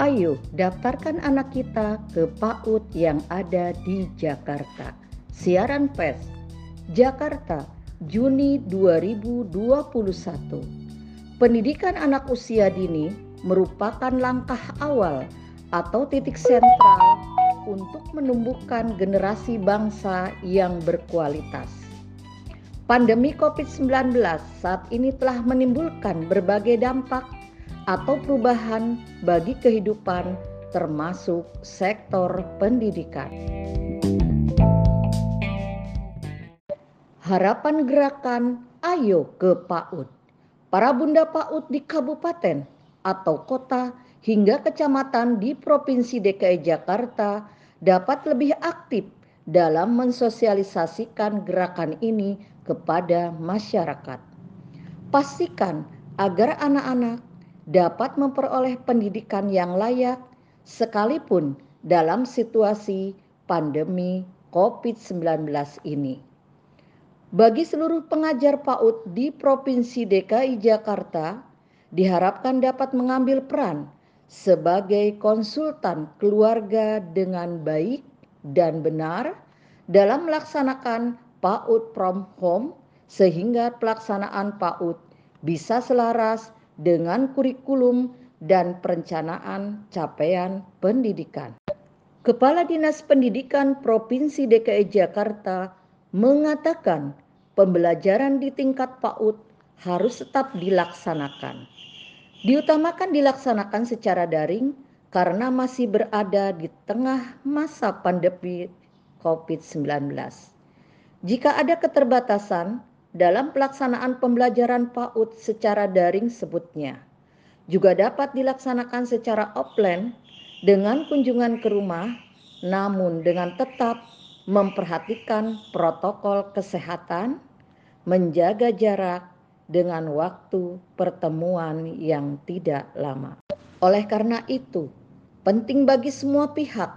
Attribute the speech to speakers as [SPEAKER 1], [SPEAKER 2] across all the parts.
[SPEAKER 1] Ayo daftarkan anak kita ke PAUD yang ada di Jakarta. Siaran pers Jakarta Juni 2021. Pendidikan anak usia dini merupakan langkah awal atau titik sentral untuk menumbuhkan generasi bangsa yang berkualitas. Pandemi COVID-19 saat ini telah menimbulkan berbagai dampak atau perubahan bagi kehidupan termasuk sektor pendidikan. Harapan gerakan Ayo ke PAUD. Para bunda PAUD di kabupaten atau kota hingga kecamatan di Provinsi DKI Jakarta dapat lebih aktif dalam mensosialisasikan gerakan ini kepada masyarakat. Pastikan agar anak-anak dapat memperoleh pendidikan yang layak sekalipun dalam situasi pandemi COVID-19 ini. Bagi seluruh pengajar PAUD di Provinsi DKI Jakarta, diharapkan dapat mengambil peran sebagai konsultan keluarga dengan baik dan benar dalam melaksanakan PAUD from home sehingga pelaksanaan PAUD bisa selaras dengan kurikulum dan perencanaan capaian pendidikan. Kepala Dinas Pendidikan Provinsi DKI Jakarta mengatakan pembelajaran di tingkat PAUD harus tetap dilaksanakan. Diutamakan dilaksanakan secara daring karena masih berada di tengah masa pandemi COVID-19. Jika ada keterbatasan, dalam pelaksanaan pembelajaran PAUD secara daring sebutnya. Juga dapat dilaksanakan secara offline dengan kunjungan ke rumah, namun dengan tetap memperhatikan protokol kesehatan, menjaga jarak dengan waktu pertemuan yang tidak lama. Oleh karena itu, penting bagi semua pihak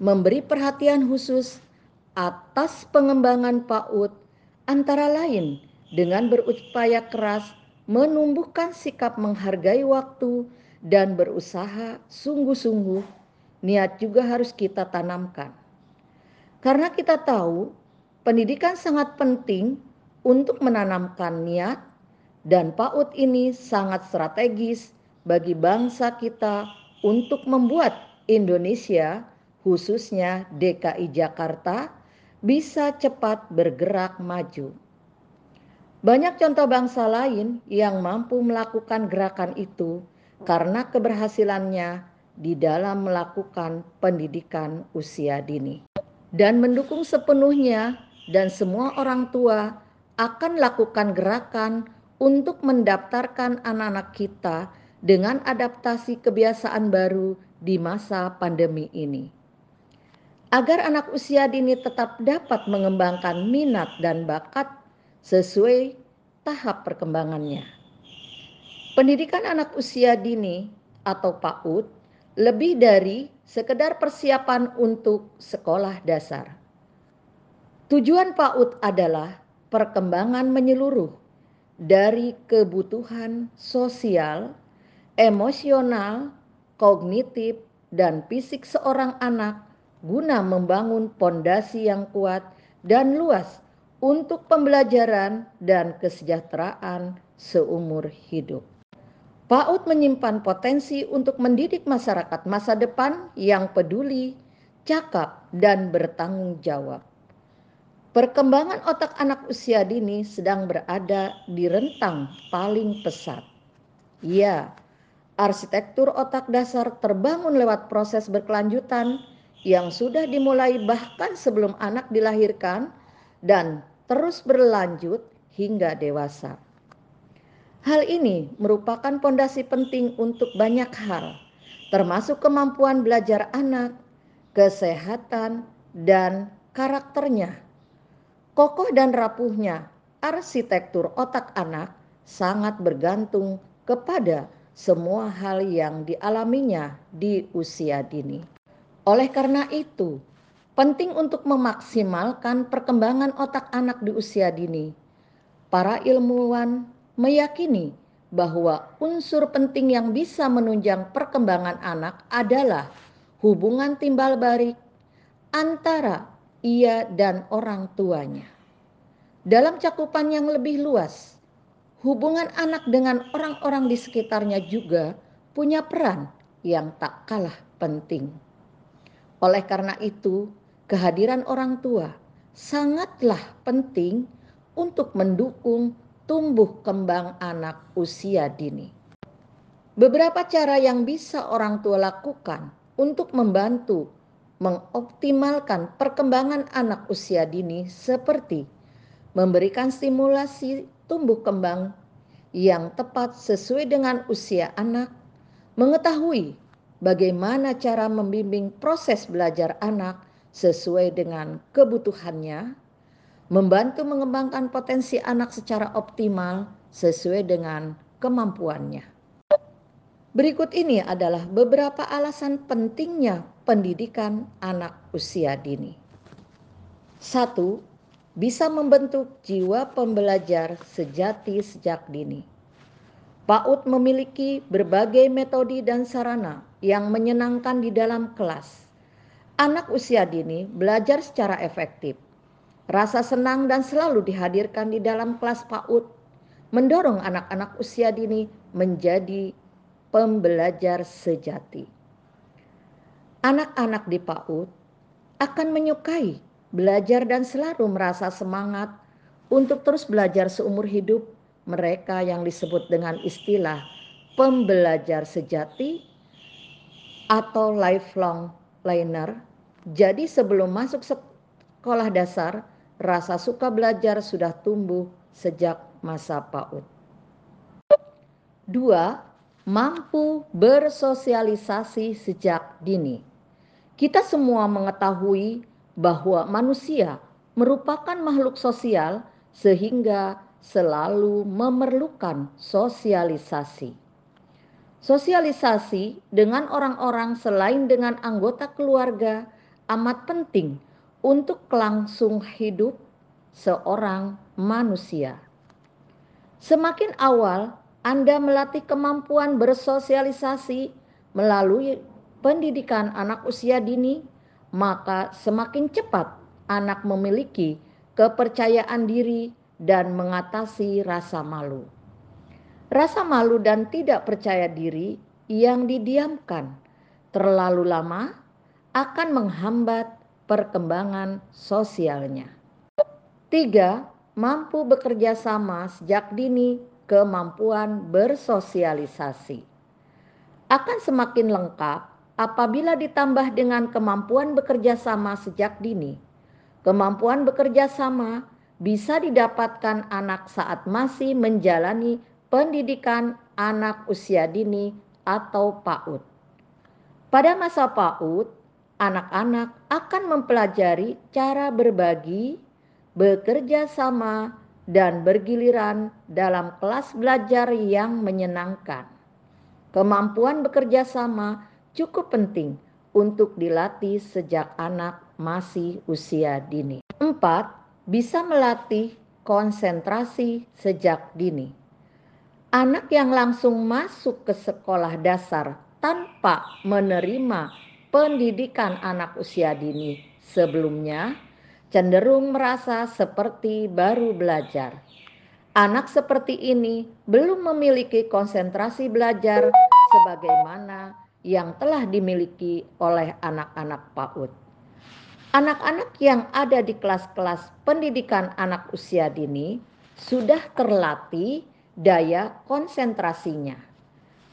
[SPEAKER 1] memberi perhatian khusus atas pengembangan PAUD antara lain dengan berupaya keras menumbuhkan sikap menghargai waktu dan berusaha sungguh-sungguh, niat juga harus kita tanamkan. Karena kita tahu pendidikan sangat penting untuk menanamkan niat dan PAUD ini sangat strategis bagi bangsa kita untuk membuat Indonesia khususnya DKI Jakarta bisa cepat bergerak maju. Banyak contoh bangsa lain yang mampu melakukan gerakan itu karena keberhasilannya di dalam melakukan pendidikan usia dini. Dan mendukung sepenuhnya dan semua orang tua akan lakukan gerakan untuk mendaftarkan anak-anak kita dengan adaptasi kebiasaan baru di masa pandemi ini agar anak usia dini tetap dapat mengembangkan minat dan bakat sesuai tahap perkembangannya. Pendidikan anak usia dini atau PAUD lebih dari sekedar persiapan untuk sekolah dasar. Tujuan PAUD adalah perkembangan menyeluruh dari kebutuhan sosial, emosional, kognitif, dan fisik seorang anak guna membangun pondasi yang kuat dan luas untuk pembelajaran dan kesejahteraan seumur hidup. PAUD menyimpan potensi untuk mendidik masyarakat masa depan yang peduli, cakap, dan bertanggung jawab. Perkembangan otak anak usia dini sedang berada di rentang paling pesat. Ya, arsitektur otak dasar terbangun lewat proses berkelanjutan yang sudah dimulai bahkan sebelum anak dilahirkan dan terus berlanjut hingga dewasa. Hal ini merupakan pondasi penting untuk banyak hal, termasuk kemampuan belajar anak, kesehatan, dan karakternya. Kokoh dan rapuhnya arsitektur otak anak sangat bergantung kepada semua hal yang dialaminya di usia dini. Oleh karena itu, penting untuk memaksimalkan perkembangan otak anak di usia dini. Para ilmuwan meyakini bahwa unsur penting yang bisa menunjang perkembangan anak adalah hubungan timbal balik antara ia dan orang tuanya. Dalam cakupan yang lebih luas, hubungan anak dengan orang-orang di sekitarnya juga punya peran yang tak kalah penting. Oleh karena itu, kehadiran orang tua sangatlah penting untuk mendukung tumbuh kembang anak usia dini. Beberapa cara yang bisa orang tua lakukan untuk membantu mengoptimalkan perkembangan anak usia dini seperti memberikan stimulasi tumbuh kembang yang tepat sesuai dengan usia anak, mengetahui bagaimana cara membimbing proses belajar anak sesuai dengan kebutuhannya, membantu mengembangkan potensi anak secara optimal sesuai dengan kemampuannya. Berikut ini adalah beberapa alasan pentingnya pendidikan anak usia dini. Satu, bisa membentuk jiwa pembelajar sejati sejak dini. PAUD memiliki berbagai metode dan sarana yang menyenangkan di dalam kelas. Anak usia dini belajar secara efektif. Rasa senang dan selalu dihadirkan di dalam kelas PAUD mendorong anak-anak usia dini menjadi pembelajar sejati. Anak-anak di PAUD akan menyukai belajar dan selalu merasa semangat untuk terus belajar seumur hidup mereka yang disebut dengan istilah pembelajar sejati atau lifelong learner. Jadi sebelum masuk sekolah dasar, rasa suka belajar sudah tumbuh sejak masa PAUD. Dua, mampu bersosialisasi sejak dini. Kita semua mengetahui bahwa manusia merupakan makhluk sosial sehingga selalu memerlukan sosialisasi. Sosialisasi dengan orang-orang selain dengan anggota keluarga amat penting untuk langsung hidup seorang manusia. Semakin awal Anda melatih kemampuan bersosialisasi melalui pendidikan anak usia dini, maka semakin cepat anak memiliki kepercayaan diri dan mengatasi rasa malu. Rasa malu dan tidak percaya diri yang didiamkan terlalu lama akan menghambat perkembangan sosialnya. Tiga, mampu bekerja sama sejak dini kemampuan bersosialisasi. Akan semakin lengkap apabila ditambah dengan kemampuan bekerja sama sejak dini. Kemampuan bekerja sama bisa didapatkan anak saat masih menjalani pendidikan anak usia dini atau PAUD. Pada masa PAUD, anak-anak akan mempelajari cara berbagi, bekerja sama, dan bergiliran dalam kelas belajar yang menyenangkan. Kemampuan bekerja sama cukup penting untuk dilatih sejak anak masih usia dini. Empat, bisa melatih konsentrasi sejak dini. Anak yang langsung masuk ke sekolah dasar tanpa menerima pendidikan anak usia dini sebelumnya cenderung merasa seperti baru belajar. Anak seperti ini belum memiliki konsentrasi belajar sebagaimana yang telah dimiliki oleh anak-anak PAUD. Anak-anak yang ada di kelas-kelas pendidikan anak usia dini sudah terlatih daya konsentrasinya.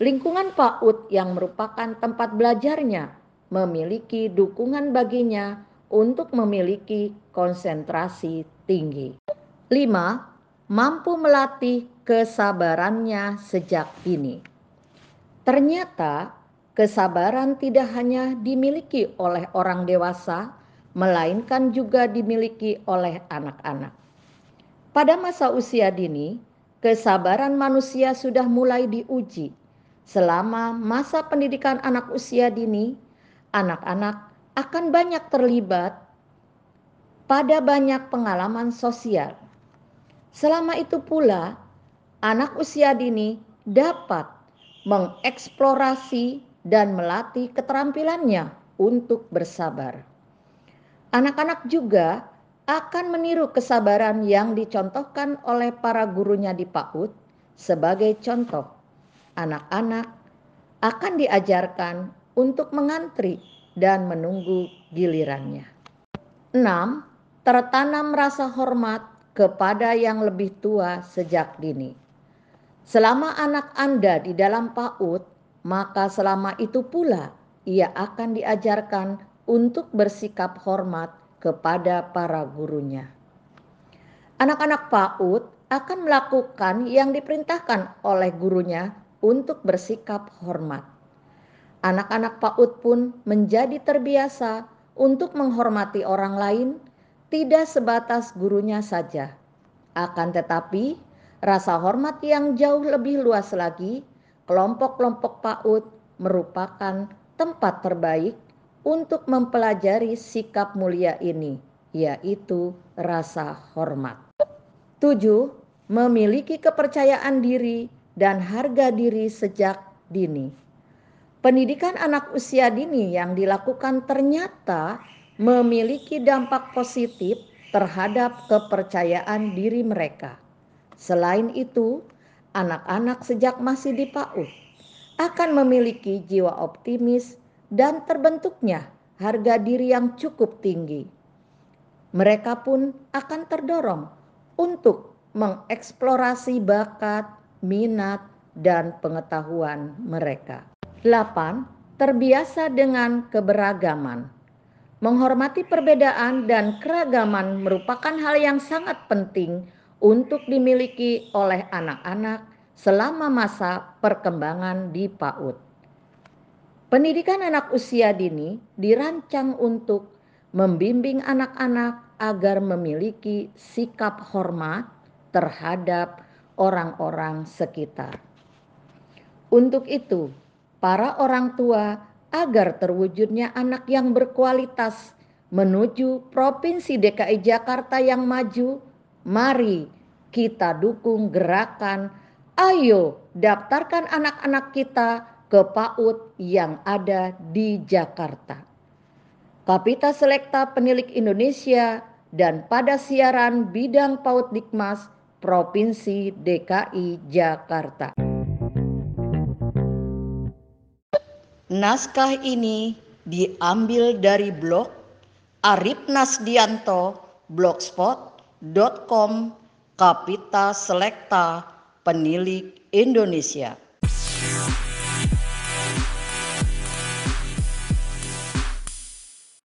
[SPEAKER 1] Lingkungan PAUD yang merupakan tempat belajarnya memiliki dukungan baginya untuk memiliki konsentrasi tinggi. 5. Mampu melatih kesabarannya sejak dini. Ternyata Kesabaran tidak hanya dimiliki oleh orang dewasa, melainkan juga dimiliki oleh anak-anak. Pada masa usia dini, kesabaran manusia sudah mulai diuji. Selama masa pendidikan anak usia dini, anak-anak akan banyak terlibat pada banyak pengalaman sosial. Selama itu pula, anak usia dini dapat mengeksplorasi dan melatih keterampilannya untuk bersabar. Anak-anak juga akan meniru kesabaran yang dicontohkan oleh para gurunya di PAUD sebagai contoh. Anak-anak akan diajarkan untuk mengantri dan menunggu gilirannya. 6. Tertanam rasa hormat kepada yang lebih tua sejak dini. Selama anak Anda di dalam PAUD, maka selama itu pula ia akan diajarkan untuk bersikap hormat kepada para gurunya. Anak-anak PAUD akan melakukan yang diperintahkan oleh gurunya untuk bersikap hormat. Anak-anak PAUD pun menjadi terbiasa untuk menghormati orang lain, tidak sebatas gurunya saja. Akan tetapi, rasa hormat yang jauh lebih luas lagi kelompok-kelompok PAUD merupakan tempat terbaik untuk mempelajari sikap mulia ini, yaitu rasa hormat. 7. Memiliki kepercayaan diri dan harga diri sejak dini. Pendidikan anak usia dini yang dilakukan ternyata memiliki dampak positif terhadap kepercayaan diri mereka. Selain itu, anak-anak sejak masih di PAUD akan memiliki jiwa optimis dan terbentuknya harga diri yang cukup tinggi. Mereka pun akan terdorong untuk mengeksplorasi bakat, minat, dan pengetahuan mereka. 8. Terbiasa dengan keberagaman. Menghormati perbedaan dan keragaman merupakan hal yang sangat penting untuk dimiliki oleh anak-anak selama masa perkembangan di PAUD. Pendidikan anak usia dini dirancang untuk membimbing anak-anak agar memiliki sikap hormat terhadap orang-orang sekitar. Untuk itu, para orang tua agar terwujudnya anak yang berkualitas menuju Provinsi DKI Jakarta yang maju Mari kita dukung gerakan ayo daftarkan anak-anak kita ke PAUD yang ada di Jakarta. Kapita Selekta Penilik Indonesia dan pada siaran bidang PAUD Dikmas Provinsi DKI Jakarta. Naskah ini diambil dari blog Arif Nasdianto blogspot com Kapita Selekta Penilik Indonesia.